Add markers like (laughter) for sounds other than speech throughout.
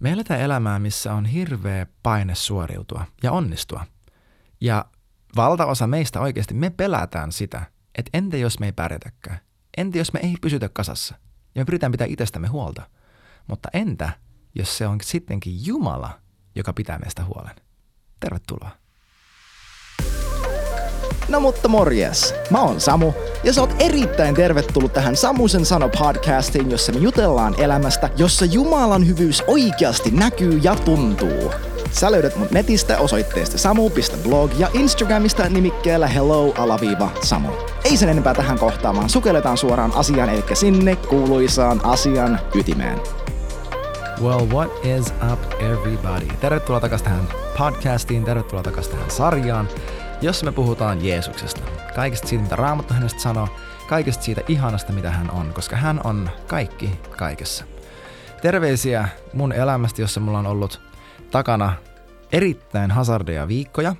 Me eletään elämää, missä on hirveä paine suoriutua ja onnistua. Ja valtaosa meistä oikeasti, me pelätään sitä, että entä jos me ei pärjätäkään? Entä jos me ei pysytä kasassa? Ja me pyritään pitää itsestämme huolta. Mutta entä, jos se on sittenkin Jumala, joka pitää meistä huolen? Tervetuloa. No mutta morjes, mä oon Samu ja sä oot erittäin tervetullut tähän Samusen sano podcastiin, jossa me jutellaan elämästä, jossa Jumalan hyvyys oikeasti näkyy ja tuntuu. Sä löydät mut netistä osoitteesta samu.blog ja Instagramista nimikkeellä hello-samu. Ei sen enempää tähän kohtaan, vaan sukelletaan suoraan asiaan, eli sinne kuuluisaan asian ytimeen. Well, what is up everybody? Tervetuloa takaisin tähän podcastiin, tervetuloa takaisin tähän sarjaan, jossa me puhutaan Jeesuksesta. Kaikesta siitä, mitä Raamattu hänestä sanoo, kaikesta siitä ihanasta, mitä hän on, koska hän on kaikki kaikessa. Terveisiä mun elämästä, jossa mulla on ollut takana erittäin hazardeja viikkoja,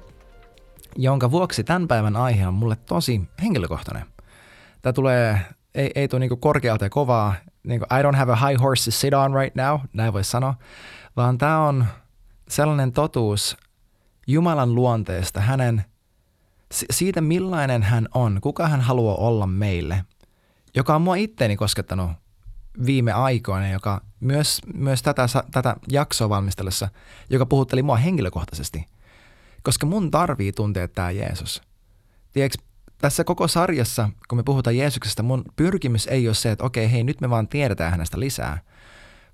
jonka vuoksi tämän päivän aihe on mulle tosi henkilökohtainen. Tämä tulee, ei, ei tule niinku korkealta ja kovaa, niinku I don't have a high horse to sit on right now, näin voisi sanoa, vaan tämä on sellainen totuus Jumalan luonteesta, hänen, siitä millainen hän on, kuka hän haluaa olla meille, joka on mua itteeni koskettanut viime aikoina, joka myös, myös tätä, tätä jaksoa valmistellessa, joka puhutteli mua henkilökohtaisesti. Koska mun tarvii tuntea tämä Jeesus. Tiedätkö, tässä koko sarjassa, kun me puhutaan Jeesuksesta, mun pyrkimys ei ole se, että okei, hei, nyt me vaan tiedetään hänestä lisää,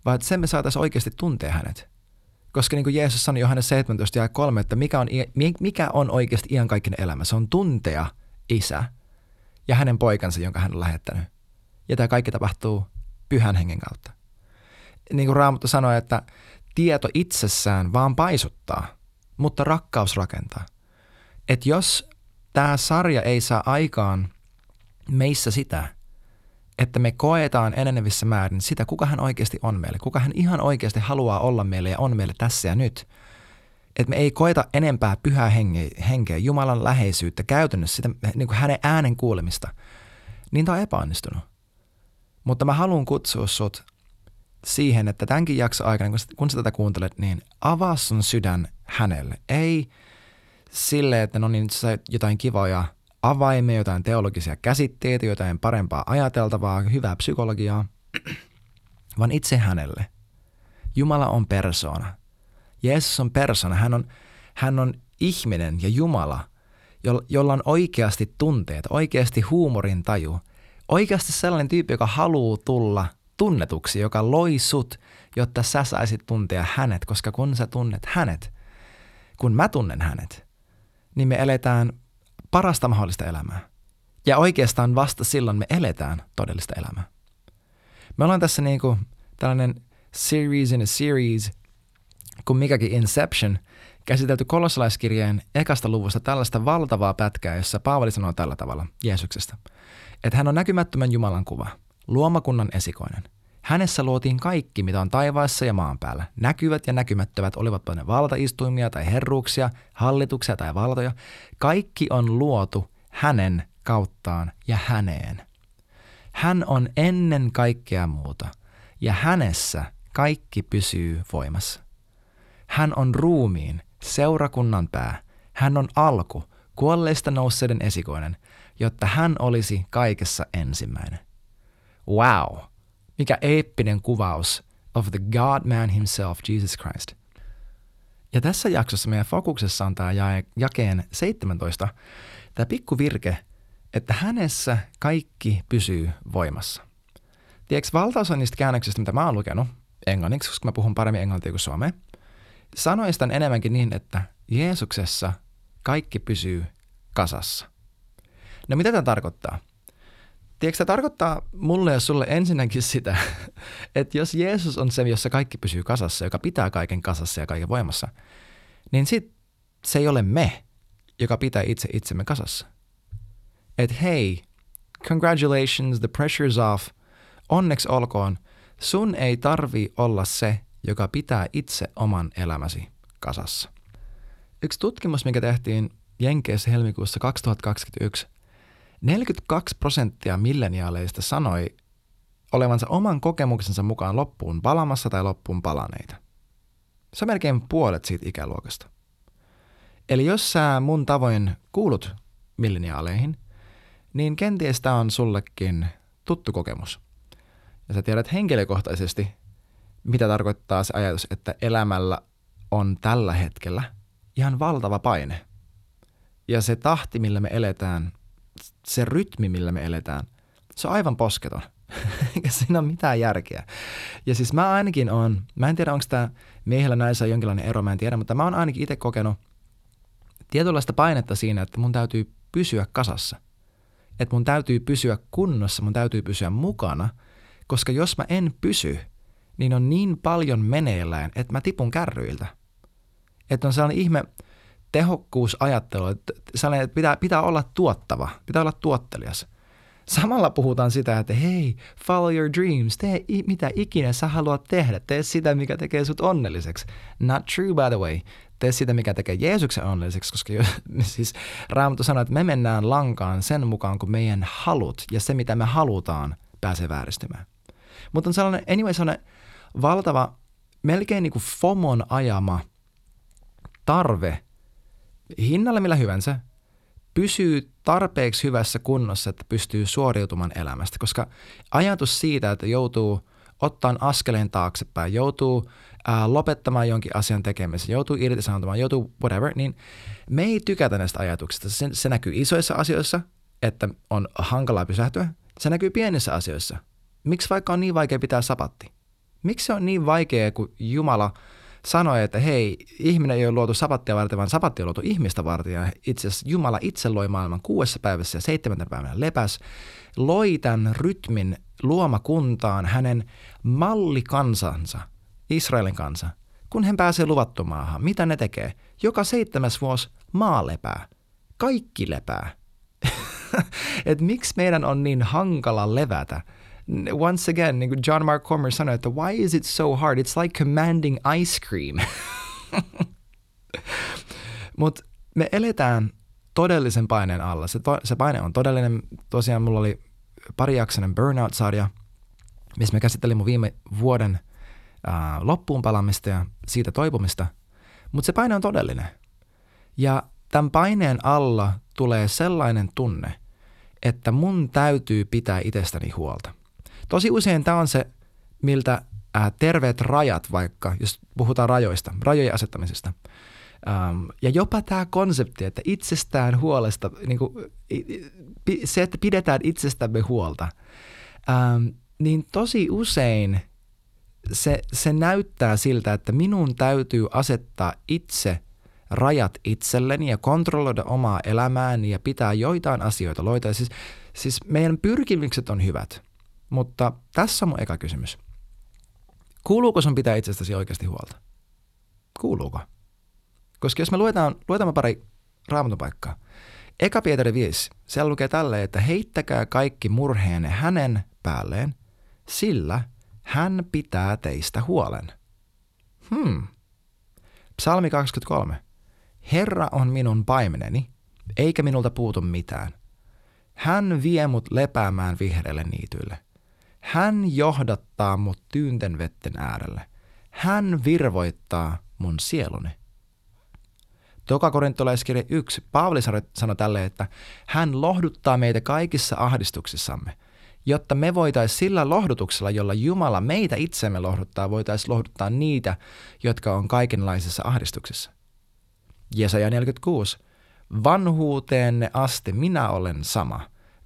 vaan että sen me saataisiin oikeasti tuntea hänet. Koska niin kuin Jeesus sanoi Johannes 17 ja 3, että mikä on, mikä on oikeasti iankaikkinen elämä? Se on tuntea isä ja hänen poikansa, jonka hän on lähettänyt. Ja tämä kaikki tapahtuu pyhän hengen kautta. Niin kuin Raamattu sanoi, että tieto itsessään vaan paisuttaa, mutta rakkaus rakentaa. Että jos tämä sarja ei saa aikaan meissä sitä, että me koetaan enenevissä määrin sitä, kuka hän oikeasti on meille, kuka hän ihan oikeasti haluaa olla meille ja on meille tässä ja nyt. Että me ei koeta enempää pyhää henkeä, Jumalan läheisyyttä, käytännössä sitä, niin kuin hänen äänen kuulemista, niin tämä on epäonnistunut. Mutta mä haluan kutsua sut siihen, että tämänkin jakson aikana, kun kun sä tätä kuuntelet, niin avaa sun sydän hänelle. Ei sille, että no niin, sä jotain kivoja avaimia, jotain teologisia käsitteitä, jotain parempaa ajateltavaa, hyvää psykologiaa, (clears throat) vaan itse hänelle. Jumala on persona. Jeesus on persona. Hän on, hän on ihminen ja Jumala, jolla on oikeasti tunteet, oikeasti huumorin taju – oikeasti sellainen tyyppi, joka haluaa tulla tunnetuksi, joka loi sut, jotta sä saisit tuntea hänet, koska kun sä tunnet hänet, kun mä tunnen hänet, niin me eletään parasta mahdollista elämää. Ja oikeastaan vasta silloin me eletään todellista elämää. Me ollaan tässä niinku tällainen series in a series, kun mikäkin Inception, käsitelty kolossalaiskirjeen ekasta luvusta tällaista valtavaa pätkää, jossa Paavali sanoo tällä tavalla Jeesuksesta – että hän on näkymättömän Jumalan kuva, luomakunnan esikoinen. Hänessä luotiin kaikki, mitä on taivaassa ja maan päällä. Näkyvät ja näkymättömät, olivatpa ne valtaistuimia tai herruuksia, hallituksia tai valtoja. Kaikki on luotu hänen kauttaan ja häneen. Hän on ennen kaikkea muuta, ja hänessä kaikki pysyy voimassa. Hän on ruumiin, seurakunnan pää. Hän on alku, kuolleista nousseiden esikoinen, jotta hän olisi kaikessa ensimmäinen. Wow! Mikä eeppinen kuvaus of the God-man himself, Jesus Christ. Ja tässä jaksossa meidän fokuksessa on tämä jakeen 17, tämä pikku virke, että hänessä kaikki pysyy voimassa. Tiedätkö, valtaosa niistä käännöksistä, mitä mä oon lukenut englanniksi, koska mä puhun paremmin englantia kuin suomea, sanoistan enemmänkin niin, että Jeesuksessa kaikki pysyy kasassa. No mitä tämä tarkoittaa? Tiedätkö, tämä tarkoittaa mulle ja sulle ensinnäkin sitä, että jos Jeesus on se, jossa kaikki pysyy kasassa, joka pitää kaiken kasassa ja kaiken voimassa, niin sit se ei ole me, joka pitää itse itsemme kasassa. Et hei, congratulations, the pressure's off, onneksi olkoon, sun ei tarvi olla se, joka pitää itse oman elämäsi kasassa. Yksi tutkimus, mikä tehtiin Jenkeissä helmikuussa 2021, 42 prosenttia milleniaaleista sanoi olevansa oman kokemuksensa mukaan loppuun palamassa tai loppuun palaneita. Se on melkein puolet siitä ikäluokasta. Eli jos sä mun tavoin kuulut milleniaaleihin, niin kenties tämä on sullekin tuttu kokemus. Ja sä tiedät henkilökohtaisesti, mitä tarkoittaa se ajatus, että elämällä on tällä hetkellä ihan valtava paine. Ja se tahti, millä me eletään, se rytmi, millä me eletään, se on aivan posketon. (laughs) Eikä siinä ole mitään järkeä. Ja siis mä ainakin on, mä en tiedä onko tämä miehellä näissä jonkinlainen ero, mä en tiedä, mutta mä oon ainakin itse kokenut tietynlaista painetta siinä, että mun täytyy pysyä kasassa. Että mun täytyy pysyä kunnossa, mun täytyy pysyä mukana, koska jos mä en pysy, niin on niin paljon meneillään, että mä tipun kärryiltä. Että on sellainen ihme tehokkuusajattelu, että, pitää, pitää olla tuottava, pitää olla tuottelias. Samalla puhutaan sitä, että hei, follow your dreams, tee mitä ikinä sä haluat tehdä, tee sitä, mikä tekee sut onnelliseksi. Not true, by the way. Tee sitä, mikä tekee Jeesuksen onnelliseksi, koska jo, (laughs) siis Raamattu sanoo, että me mennään lankaan sen mukaan, kun meidän halut ja se, mitä me halutaan, pääsee vääristymään. Mutta on sellainen, anyway, sellainen valtava, melkein niin kuin FOMON ajama tarve hinnalla millä hyvänsä pysyy tarpeeksi hyvässä kunnossa, että pystyy suoriutumaan elämästä. Koska ajatus siitä, että joutuu ottaa askeleen taaksepäin, joutuu ää, lopettamaan jonkin asian tekemisen, joutuu irtisanoutumaan, joutuu whatever, niin me ei tykätä näistä ajatuksista. Se, se näkyy isoissa asioissa, että on hankalaa pysähtyä. Se näkyy pienissä asioissa. Miksi vaikka on niin vaikea pitää sapatti? Miksi se on niin vaikea, kun Jumala – sanoi, että hei, ihminen ei ole luotu sapattia varten, vaan sapatti on luotu ihmistä varten. Ja itse asiassa Jumala itse loi maailman kuudessa päivässä ja seitsemäntä päivänä lepäs, loi tämän rytmin luomakuntaan hänen mallikansansa, Israelin kansa, kun hän pääsee luvattomaahan. Mitä ne tekee? Joka seitsemäs vuosi maa lepää. Kaikki lepää. (laughs) Et miksi meidän on niin hankala levätä? Once again, John Mark Comer että why is it so hard? It's like commanding ice cream. (laughs) Mutta me eletään todellisen paineen alla. Se, to, se paine on todellinen. Tosiaan mulla oli parijaksoinen burnout-sarja, missä me käsittelin mun viime vuoden ää, loppuun palamista ja siitä toipumista. Mutta se paine on todellinen. Ja tämän paineen alla tulee sellainen tunne, että mun täytyy pitää itsestäni huolta – Tosi usein tämä on se, miltä ää, terveet rajat vaikka, jos puhutaan rajoista, rajojen asettamisesta. Ähm, ja jopa tämä konsepti, että itsestään huolesta, niin kuin, se, että pidetään itsestämme huolta, ähm, niin tosi usein se, se näyttää siltä, että minun täytyy asettaa itse rajat itselleni ja kontrolloida omaa elämääni ja pitää joitain asioita loita. Siis, siis meidän pyrkimykset on hyvät – mutta tässä on mun eka kysymys. Kuuluuko sun pitää itsestäsi oikeasti huolta? Kuuluuko? Koska jos me luetaan, luetaan pari raamatun paikkaa. Eka Pietari 5, siellä lukee tälle, että heittäkää kaikki murheenne hänen päälleen, sillä hän pitää teistä huolen. Hmm. Psalmi 23. Herra on minun paimeneni, eikä minulta puutu mitään. Hän vie mut lepäämään vihreälle niityille. Hän johdattaa mut tyynten vetten äärelle. Hän virvoittaa mun sieluni. Toka korintolaiskirja 1, Paavali sanoi tälle, että hän lohduttaa meitä kaikissa ahdistuksissamme, jotta me voitaisiin sillä lohdutuksella, jolla Jumala meitä itsemme lohduttaa, voitaisiin lohduttaa niitä, jotka on kaikenlaisissa ahdistuksissa. Jesaja 46. Vanhuuteenne asti minä olen sama,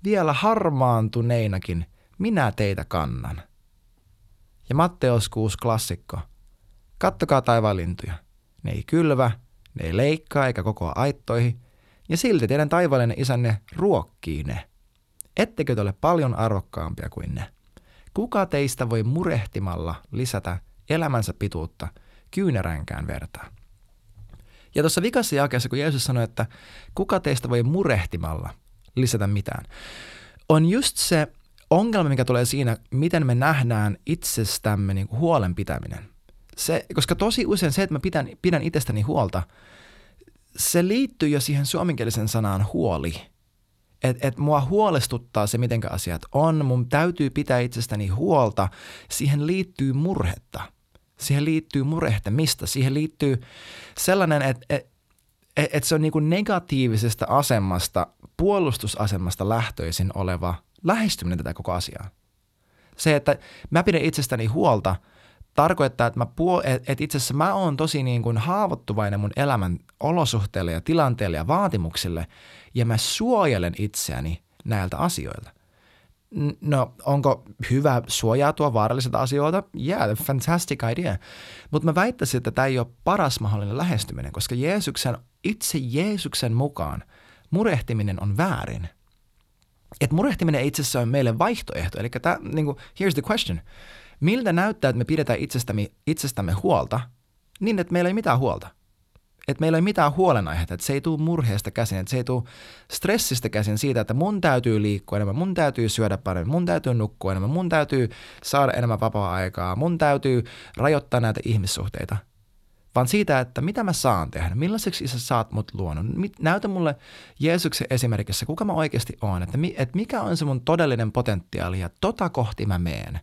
vielä harmaantuneinakin – minä teitä kannan. Ja Matteos 6 klassikko. Kattokaa taivaan lintuja. Ne ei kylvä, ne ei leikkaa eikä kokoa aittoihin, ja silti teidän taivaallinen isänne ruokkii ne. Ettekö te ole paljon arvokkaampia kuin ne? Kuka teistä voi murehtimalla lisätä elämänsä pituutta kyyneränkään vertaa? Ja tuossa vikassa jakeessa, kun Jeesus sanoi, että kuka teistä voi murehtimalla lisätä mitään, on just se ongelma, mikä tulee siinä, miten me nähdään itsestämme niin kuin huolen pitäminen. Se, koska tosi usein se, että mä pidän, pidän itsestäni huolta, se liittyy jo siihen suomenkielisen sanaan huoli. Että et mua huolestuttaa se, miten asiat on, mun täytyy pitää itsestäni huolta, siihen liittyy murhetta. Siihen liittyy murehtemista, siihen liittyy sellainen, että et, et, et se on niin kuin negatiivisesta asemasta, puolustusasemasta lähtöisin oleva lähestyminen tätä koko asiaa. Se, että mä pidän itsestäni huolta, tarkoittaa, että, mä puol- että itse asiassa mä oon tosi niin kuin haavoittuvainen mun elämän olosuhteille ja tilanteille ja vaatimuksille, ja mä suojelen itseäni näiltä asioilta. No, onko hyvä suojautua vaarallisilta asioilta? Yeah, fantastic idea. Mutta mä väittäisin, että tämä ei ole paras mahdollinen lähestyminen, koska Jeesuksen, itse Jeesuksen mukaan murehtiminen on väärin. Et murehtiminen itse asiassa on meille vaihtoehto. Eli tämä, niin kuin, here's the question. Miltä näyttää, että me pidetään itsestämme, itsestämme huolta niin, että meillä ei mitään huolta? että meillä ei mitään huolenaiheita, että se ei tule murheesta käsin, että se ei tule stressistä käsin siitä, että mun täytyy liikkua enemmän, mun täytyy syödä paremmin, mun täytyy nukkua enemmän, mun täytyy saada enemmän vapaa-aikaa, mun täytyy rajoittaa näitä ihmissuhteita. Vaan siitä, että mitä mä saan tehdä, millaiseksi isä saat mut luonut. Näytä mulle Jeesuksen esimerkissä, kuka mä oikeasti oon, että, mi, että mikä on se mun todellinen potentiaali ja tota kohti mä meen.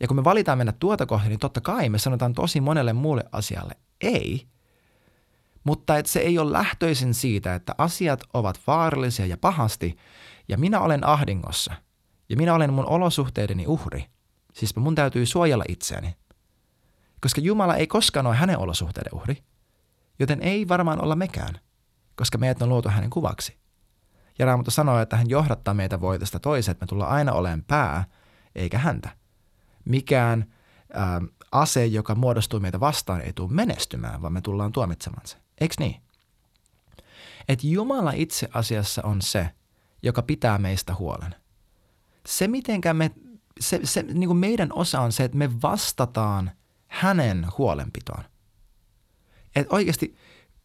Ja kun me valitaan mennä tuota kohti, niin totta kai me sanotaan tosi monelle muulle asialle ei – mutta että se ei ole lähtöisin siitä, että asiat ovat vaarallisia ja pahasti, ja minä olen ahdingossa, ja minä olen mun olosuhteideni uhri. Siis mun täytyy suojella itseäni. Koska Jumala ei koskaan ole hänen olosuhteiden uhri, joten ei varmaan olla mekään, koska meidät on luotu hänen kuvaksi. Ja Raamattu sanoo, että hän johdattaa meitä voitosta toiseen, että me tullaan aina olemaan pää, eikä häntä. Mikään ää, ase, joka muodostuu meitä vastaan, ei tule menestymään, vaan me tullaan tuomitsemaan se. Eikö niin? Että Jumala itse asiassa on se, joka pitää meistä huolen. Se, mitenkä me, se, se, niin kuin meidän osa on se, että me vastataan hänen huolenpitoon. Et oikeasti,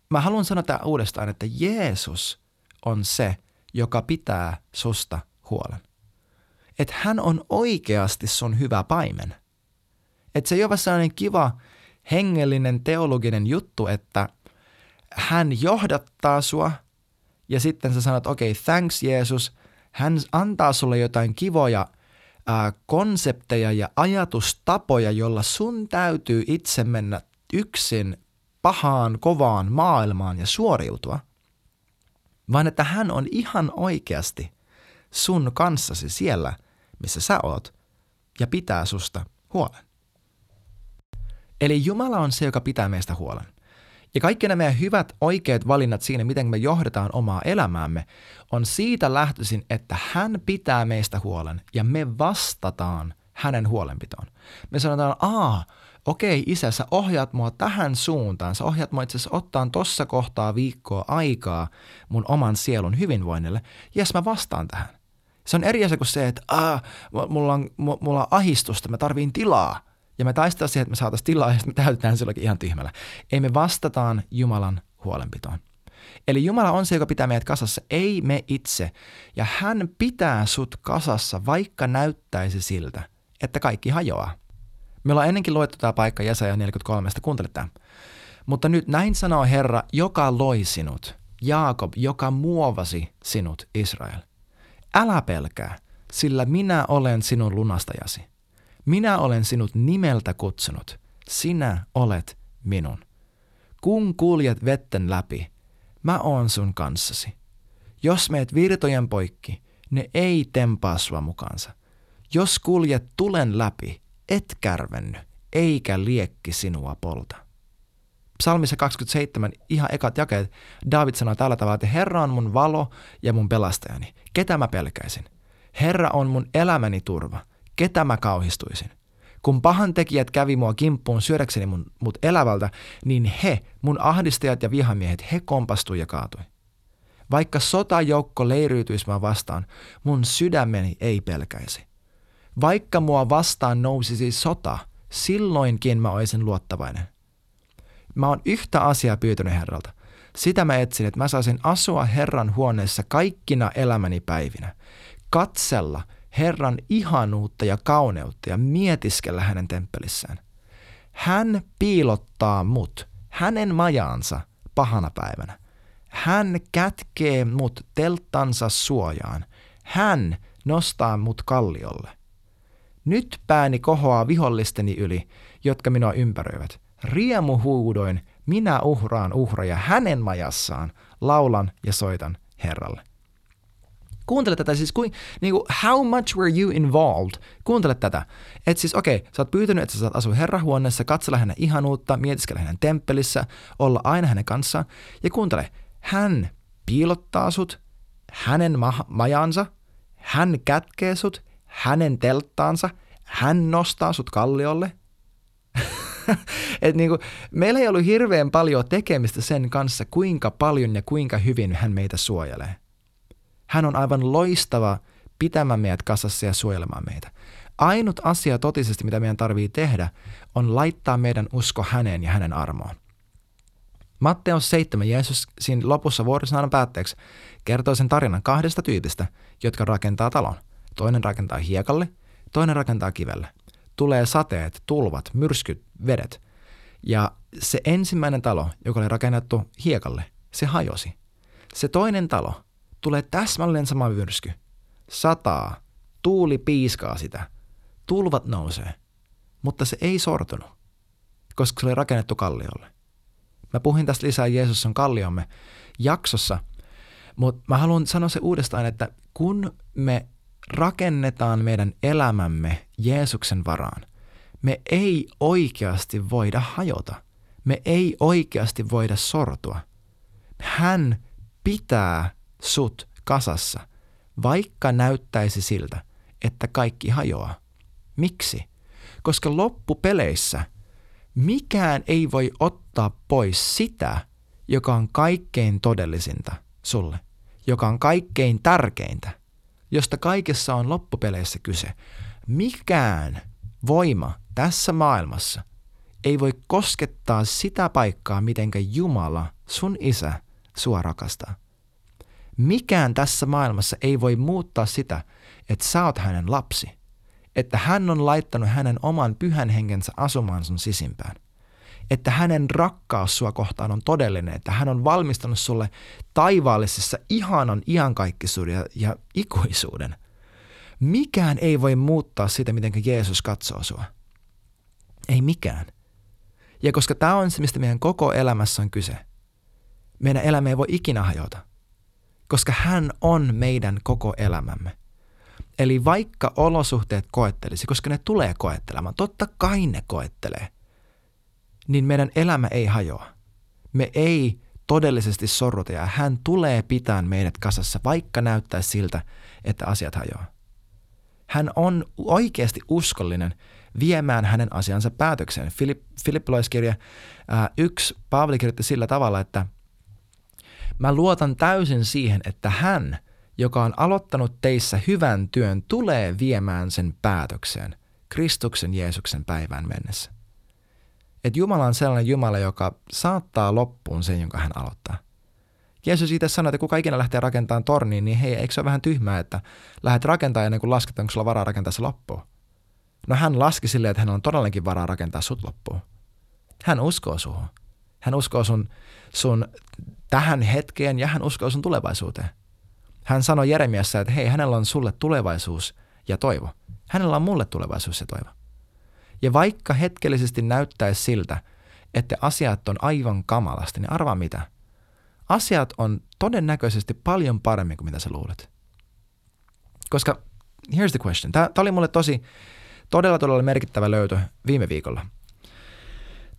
mä haluan sanoa tämä uudestaan, että Jeesus on se, joka pitää susta huolen. Että hän on oikeasti sun hyvä paimen. Että se ei ole sellainen kiva hengellinen teologinen juttu, että hän johdattaa sua ja sitten sä sanot, okei, okay, thanks Jeesus. Hän antaa sulle jotain kivoja ää, konsepteja ja ajatustapoja, jolla sun täytyy itse mennä yksin pahaan, kovaan maailmaan ja suoriutua. Vaan että hän on ihan oikeasti sun kanssasi siellä, missä sä oot, ja pitää susta huolen. Eli Jumala on se, joka pitää meistä huolen. Ja kaikki nämä meidän hyvät, oikeat valinnat siinä, miten me johdetaan omaa elämäämme, on siitä lähtöisin, että hän pitää meistä huolen ja me vastataan hänen huolenpitoon. Me sanotaan, aa, okei isä, sä ohjaat mua tähän suuntaan, sä ohjaat mua itse asiassa ottaan tossa kohtaa viikkoa aikaa mun oman sielun hyvinvoinnille, jes mä vastaan tähän. Se on eri asia kuin se, että aa, mulla on, mulla on ahistusta, mä tarviin tilaa ja me taistellaan siihen, että me saataisiin tilaa ja me täytetään silloinkin ihan tyhmällä. Ei me vastataan Jumalan huolenpitoon. Eli Jumala on se, joka pitää meidät kasassa, ei me itse. Ja hän pitää sut kasassa, vaikka näyttäisi siltä, että kaikki hajoaa. Me ollaan ennenkin luettu tämä paikka Jesaja 43, kuuntele tämä. Mutta nyt näin sanoo Herra, joka loi sinut, Jaakob, joka muovasi sinut, Israel. Älä pelkää, sillä minä olen sinun lunastajasi. Minä olen sinut nimeltä kutsunut. Sinä olet minun. Kun kuljet vetten läpi, mä oon sun kanssasi. Jos meet virtojen poikki, ne ei tempaa sua mukaansa. Jos kuljet tulen läpi, et kärvenny, eikä liekki sinua polta. Psalmissa 27, ihan ekat jakeet, David sanoo tällä tavalla, että Herra on mun valo ja mun pelastajani. Ketä mä pelkäisin? Herra on mun elämäni turva ketä mä kauhistuisin. Kun pahan tekijät kävi mua kimppuun syödäkseni mun, mut elävältä, niin he, mun ahdistajat ja vihamiehet, he kompastui ja kaatui. Vaikka sotajoukko leiriytyisi mua vastaan, mun sydämeni ei pelkäisi. Vaikka mua vastaan nousisi sota, silloinkin mä olisin luottavainen. Mä oon yhtä asiaa pyytänyt Herralta. Sitä mä etsin, että mä saisin asua Herran huoneessa kaikkina elämäni päivinä. Katsella – Herran ihanuutta ja kauneutta ja mietiskellä hänen temppelissään. Hän piilottaa mut hänen majaansa pahana päivänä. Hän kätkee mut telttansa suojaan. Hän nostaa mut kalliolle. Nyt pääni kohoaa vihollisteni yli, jotka minua ympäröivät. Riemuhuudoin minä uhraan uhraja hänen majassaan, laulan ja soitan Herralle. Kuuntele tätä siis, kuin, niin kuin, how much were you involved? Kuuntele tätä. Että siis okei, okay, sä oot pyytänyt, että sä saat asua herrahuoneessa, katsella hänen ihanuutta, mietiskellä hänen temppelissä, olla aina hänen kanssaan. Ja kuuntele, hän piilottaa sut, hänen ma- majansa, hän kätkee sut, hänen telttaansa, hän nostaa sut kalliolle. (laughs) Et niinku, meillä ei ollut hirveän paljon tekemistä sen kanssa, kuinka paljon ja kuinka hyvin hän meitä suojelee. Hän on aivan loistava pitämään meidät kasassa ja suojelemaan meitä. Ainut asia totisesti, mitä meidän tarvii tehdä, on laittaa meidän usko häneen ja hänen armoon. Matteus 7, Jeesus siinä lopussa vuorisanan päätteeksi kertoo sen tarinan kahdesta tyypistä, jotka rakentaa talon. Toinen rakentaa hiekalle, toinen rakentaa kivelle. Tulee sateet, tulvat, myrskyt, vedet. Ja se ensimmäinen talo, joka oli rakennettu hiekalle, se hajosi. Se toinen talo, tulee täsmälleen sama myrsky. Sataa, tuuli piiskaa sitä, tulvat nousee, mutta se ei sortunut, koska se oli rakennettu kalliolle. Mä puhin tästä lisää Jeesus on kalliomme jaksossa, mutta mä haluan sanoa se uudestaan, että kun me rakennetaan meidän elämämme Jeesuksen varaan, me ei oikeasti voida hajota. Me ei oikeasti voida sortua. Hän pitää sut kasassa, vaikka näyttäisi siltä, että kaikki hajoaa. Miksi? Koska loppupeleissä mikään ei voi ottaa pois sitä, joka on kaikkein todellisinta sulle, joka on kaikkein tärkeintä, josta kaikessa on loppupeleissä kyse. Mikään voima tässä maailmassa ei voi koskettaa sitä paikkaa, mitenkä Jumala, sun isä, sua rakastaa. Mikään tässä maailmassa ei voi muuttaa sitä, että sä oot hänen lapsi. Että hän on laittanut hänen oman pyhän henkensä asumaan sun sisimpään. Että hänen rakkaus sua kohtaan on todellinen, että hän on valmistanut sulle taivaallisessa ihanan iankaikkisuuden ja, ja ikuisuuden. Mikään ei voi muuttaa sitä, miten Jeesus katsoo sua. Ei mikään. Ja koska tämä on se, mistä meidän koko elämässä on kyse, meidän elämä ei voi ikinä hajota koska hän on meidän koko elämämme. Eli vaikka olosuhteet koettelisi, koska ne tulee koettelemaan, totta kai ne koettelee, niin meidän elämä ei hajoa. Me ei todellisesti sorruta ja hän tulee pitämään meidät kasassa, vaikka näyttää siltä, että asiat hajoaa. Hän on oikeasti uskollinen viemään hänen asiansa päätökseen. Filip, Filippiloiskirja yksi Paavali kirjoitti sillä tavalla, että – Mä luotan täysin siihen, että hän, joka on aloittanut teissä hyvän työn, tulee viemään sen päätökseen Kristuksen Jeesuksen päivään mennessä. Et Jumala on sellainen Jumala, joka saattaa loppuun sen, jonka hän aloittaa. Jeesus itse sanoi, että kuka ikinä lähtee rakentamaan torniin, niin hei, eikö se ole vähän tyhmää, että lähdet rakentamaan ennen kuin lasket, onko sulla varaa rakentaa se loppuun? No hän laski silleen, että hän on todellakin varaa rakentaa sut loppuun. Hän uskoo suhun. Hän uskoo sun, sun tähän hetkeen ja hän uskoo sun tulevaisuuteen. Hän sanoi Jeremiassa, että hei, hänellä on sulle tulevaisuus ja toivo. Hänellä on mulle tulevaisuus ja toivo. Ja vaikka hetkellisesti näyttäisi siltä, että asiat on aivan kamalasti, niin arvaa mitä. Asiat on todennäköisesti paljon paremmin kuin mitä sä luulet. Koska, here's the question. Tämä, oli mulle tosi, todella todella merkittävä löytö viime viikolla –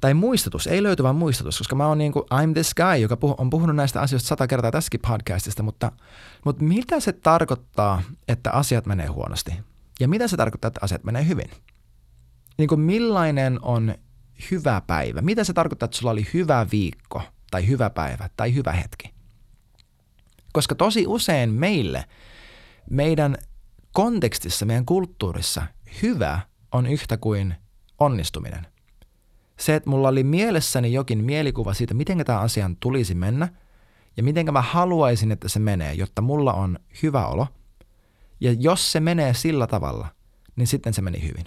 tai muistutus, ei löyty vaan muistutus, koska mä oon niin kuin, I'm this guy, joka puh- on puhunut näistä asioista sata kertaa tässäkin podcastista, mutta, mutta mitä se tarkoittaa, että asiat menee huonosti? Ja mitä se tarkoittaa, että asiat menee hyvin? Niin kuin millainen on hyvä päivä? Mitä se tarkoittaa, että sulla oli hyvä viikko, tai hyvä päivä, tai hyvä hetki? Koska tosi usein meille, meidän kontekstissa, meidän kulttuurissa, hyvä on yhtä kuin onnistuminen – se, että mulla oli mielessäni jokin mielikuva siitä, miten tämä asian tulisi mennä ja miten mä haluaisin, että se menee, jotta mulla on hyvä olo. Ja jos se menee sillä tavalla, niin sitten se meni hyvin.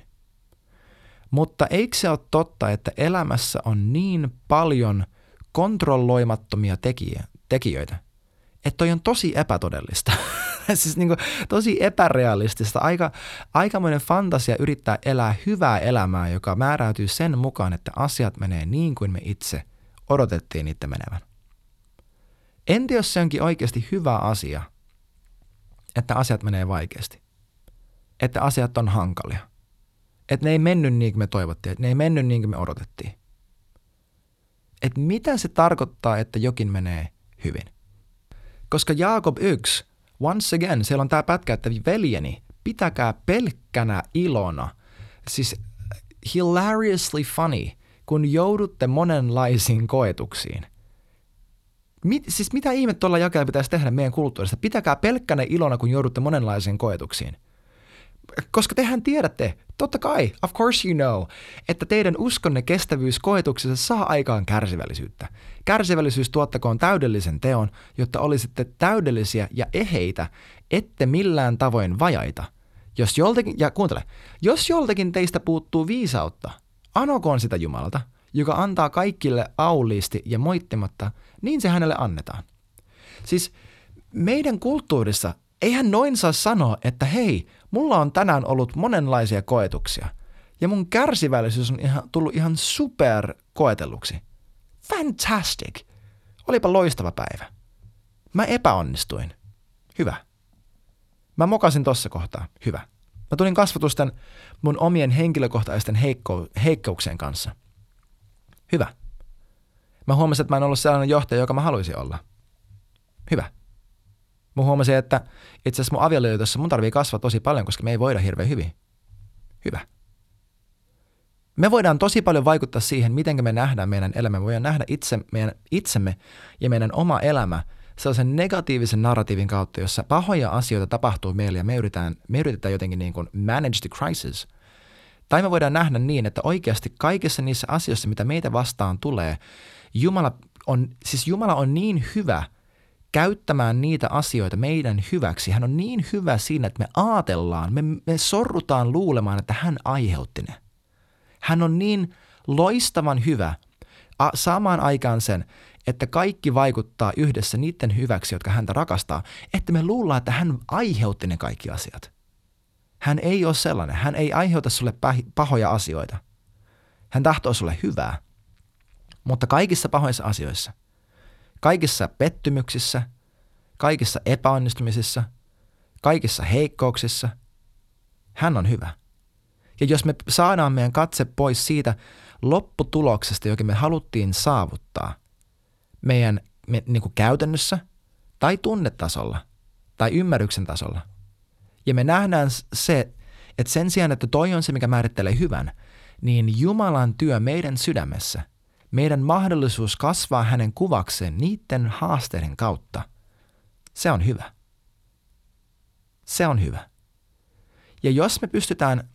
Mutta eikö se ole totta, että elämässä on niin paljon kontrolloimattomia tekijöitä, että toi on tosi epätodellista. (laughs) (laughs) siis niin kuin, tosi epärealistista. Aika, aikamoinen fantasia yrittää elää hyvää elämää, joka määräytyy sen mukaan, että asiat menee niin kuin me itse odotettiin niitä menevän. Entä jos se onkin oikeasti hyvä asia, että asiat menee vaikeasti? Että asiat on hankalia? Että ne ei mennyt niin kuin me toivottiin, että ne ei mennyt niin kuin me odotettiin? Että mitä se tarkoittaa, että jokin menee hyvin? Koska Jaakob 1, once again, siellä on tämä pätkä, että veljeni, pitäkää pelkkänä ilona, siis hilariously funny, kun joudutte monenlaisiin koetuksiin. Mit, siis mitä ihme tuolla jakeella pitäisi tehdä meidän kulttuurista? Pitäkää pelkkänä ilona, kun joudutte monenlaisiin koetuksiin. Koska tehän tiedätte, totta kai, of course you know, että teidän uskonne kestävyys koetuksessa saa aikaan kärsivällisyyttä. Kärsivällisyys tuottakoon täydellisen teon, jotta olisitte täydellisiä ja eheitä, ette millään tavoin vajaita. Jos joltakin, ja kuuntele, jos joltakin teistä puuttuu viisautta, anokoon sitä Jumalalta, joka antaa kaikille auliisti ja moittimatta, niin se hänelle annetaan. Siis meidän kulttuurissa eihän noin saa sanoa, että hei, mulla on tänään ollut monenlaisia koetuksia ja mun kärsivällisyys on ihan, tullut ihan super koetelluksi. Fantastic! Olipa loistava päivä. Mä epäonnistuin. Hyvä. Mä mokasin tossa kohtaa. Hyvä. Mä tulin kasvatusten mun omien henkilökohtaisten heikko, heikkouksien kanssa. Hyvä. Mä huomasin, että mä en ollut sellainen johtaja, joka mä haluaisin olla. Hyvä. Mä huomasin, että itse asiassa mun avioliitossa mun tarvii kasvaa tosi paljon, koska me ei voida hirveän hyvin. Hyvä. Me voidaan tosi paljon vaikuttaa siihen, miten me nähdään meidän elämä. Me voidaan nähdä itse, meidän, itsemme ja meidän oma elämä sellaisen negatiivisen narratiivin kautta, jossa pahoja asioita tapahtuu meille ja me yritetään, me yritetään jotenkin niin kuin manage the crisis. Tai me voidaan nähdä niin, että oikeasti kaikissa niissä asioissa, mitä meitä vastaan tulee, Jumala on, siis Jumala on niin hyvä – käyttämään niitä asioita meidän hyväksi. Hän on niin hyvä siinä, että me aatellaan, me, me sorrutaan luulemaan, että hän aiheutti ne. Hän on niin loistavan hyvä a, saamaan aikaan sen, että kaikki vaikuttaa yhdessä niiden hyväksi, jotka häntä rakastaa, että me luullaan, että hän aiheutti ne kaikki asiat. Hän ei ole sellainen. Hän ei aiheuta sulle pahoja asioita. Hän tahtoo sulle hyvää. Mutta kaikissa pahoissa asioissa Kaikissa pettymyksissä, kaikissa epäonnistumisissa, kaikissa heikkouksissa. Hän on hyvä. Ja jos me saadaan meidän katse pois siitä lopputuloksesta, joka me haluttiin saavuttaa meidän me, niin kuin käytännössä tai tunnetasolla tai ymmärryksen tasolla, ja me nähdään se, että sen sijaan, että toi on se, mikä määrittelee hyvän, niin Jumalan työ meidän sydämessä meidän mahdollisuus kasvaa hänen kuvakseen niiden haasteiden kautta, se on hyvä. Se on hyvä. Ja jos me pystytään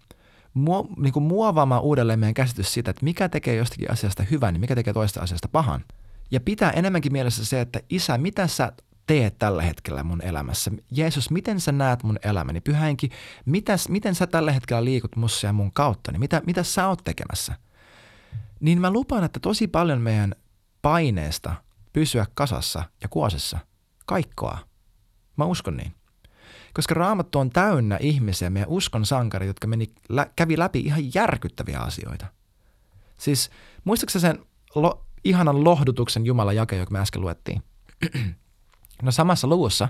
muo, niin kuin muovaamaan uudelleen meidän käsitys siitä, että mikä tekee jostakin asiasta hyvän, niin mikä tekee toista asiasta pahan, ja pitää enemmänkin mielessä se, että isä, mitä sä teet tällä hetkellä mun elämässä? Jeesus, miten sä näet mun elämäni? Pyhäinkin, mitäs, miten sä tällä hetkellä liikut mussa ja mun kautta? Niin mitä, mitä sä oot tekemässä? Niin mä lupaan, että tosi paljon meidän paineesta pysyä kasassa ja kuosessa kaikkoa. Mä uskon niin. Koska raamattu on täynnä ihmisiä, meidän uskon sankari, jotka meni, lä, kävi läpi ihan järkyttäviä asioita. Siis muistaaksä sen lo, ihanan lohdutuksen Jumalan jake, joka me äsken luettiin? (clears throat) no samassa luvussa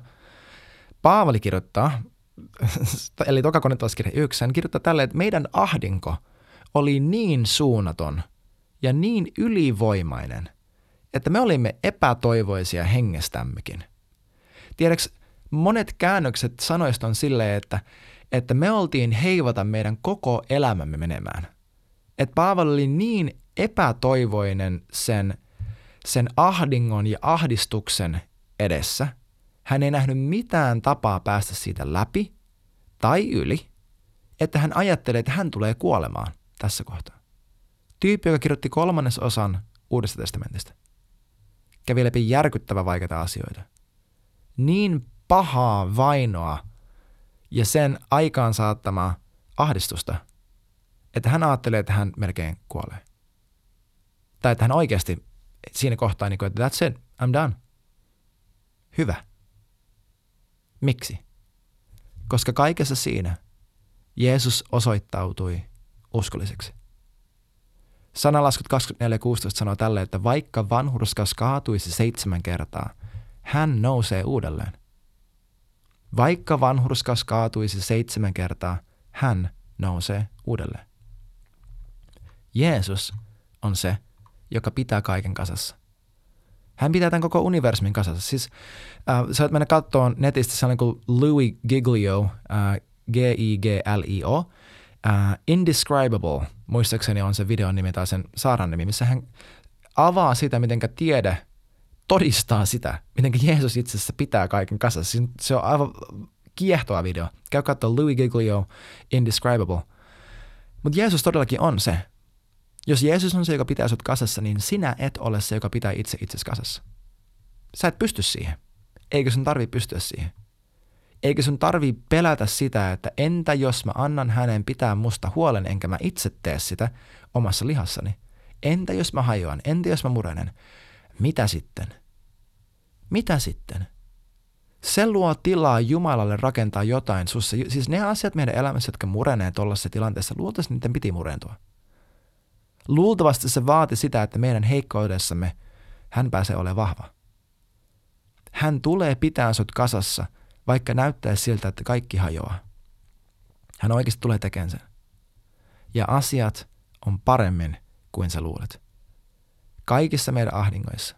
Paavali kirjoittaa, eli tokakonettoiskirja 1, hän kirjoittaa tälle, että meidän ahdinko oli niin suunnaton – ja niin ylivoimainen, että me olimme epätoivoisia hengestämmekin. Tiedäks, monet käännökset sanoista on silleen, että, että me oltiin heivata meidän koko elämämme menemään. Että Paavali oli niin epätoivoinen sen, sen ahdingon ja ahdistuksen edessä, hän ei nähnyt mitään tapaa päästä siitä läpi tai yli, että hän ajattelee, että hän tulee kuolemaan tässä kohtaa. Tyyppi, joka kirjoitti kolmannes osan Uudesta testamentista. Kävi läpi järkyttävä vaikeita asioita. Niin pahaa vainoa ja sen aikaan saattamaa ahdistusta, että hän ajattelee, että hän melkein kuolee. Tai että hän oikeasti siinä kohtaa, niin kuin, että that's it, I'm done. Hyvä. Miksi? koska kaikessa siinä Jeesus osoittautui uskolliseksi. Sanalaskut 24.16 sanoo tälle, että vaikka vanhurskas kaatuisi seitsemän kertaa, hän nousee uudelleen. Vaikka vanhurskas kaatuisi seitsemän kertaa, hän nousee uudelleen. Jeesus on se, joka pitää kaiken kasassa. Hän pitää tämän koko universumin kasassa. Siis äh, sä voit mennä katsomaan netistä sellainen kuin Louis Giglio, äh, G-I-G-L-I-O, äh, Indescribable, muistaakseni on se videon nimi tai sen saaran nimi, missä hän avaa sitä, miten tiede todistaa sitä, miten Jeesus itse asiassa pitää kaiken kasassa. Siis se on aivan kiehtova video. Käy katsoa Louis Giglio, Indescribable. Mutta Jeesus todellakin on se, jos Jeesus on se, joka pitää sut kasassa, niin sinä et ole se, joka pitää itse itsesi kasassa. Sä et pysty siihen. Eikö sun tarvi pystyä siihen? Eikö sun tarvi pelätä sitä, että entä jos mä annan hänen pitää musta huolen, enkä mä itse tee sitä omassa lihassani? Entä jos mä hajoan? Entä jos mä murenen? Mitä sitten? Mitä sitten? Se luo tilaa Jumalalle rakentaa jotain sussa. Siis ne asiat meidän elämässä, jotka murenee tuollaisessa tilanteessa, luultavasti niiden piti murentua. Luultavasti se vaati sitä, että meidän heikkoudessamme hän pääsee olemaan vahva. Hän tulee pitää sut kasassa, vaikka näyttäisi siltä, että kaikki hajoaa. Hän oikeasti tulee tekemään sen. Ja asiat on paremmin kuin sä luulet. Kaikissa meidän ahdingoissa.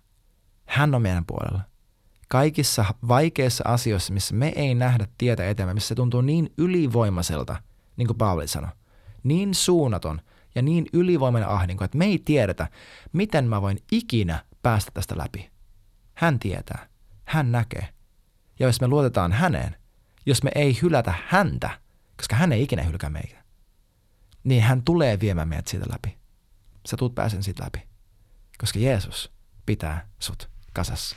Hän on meidän puolella. Kaikissa vaikeissa asioissa, missä me ei nähdä tietä eteenpäin, missä se tuntuu niin ylivoimaiselta, niin kuin Paavali sanoi, niin suunnaton – ja niin ylivoimainen ahdinko, että me ei tiedetä, miten mä voin ikinä päästä tästä läpi. Hän tietää. Hän näkee. Ja jos me luotetaan häneen, jos me ei hylätä häntä, koska hän ei ikinä hylkää meitä, niin hän tulee viemään meidät siitä läpi. Sä tuut pääsen siitä läpi. Koska Jeesus pitää sut kasassa.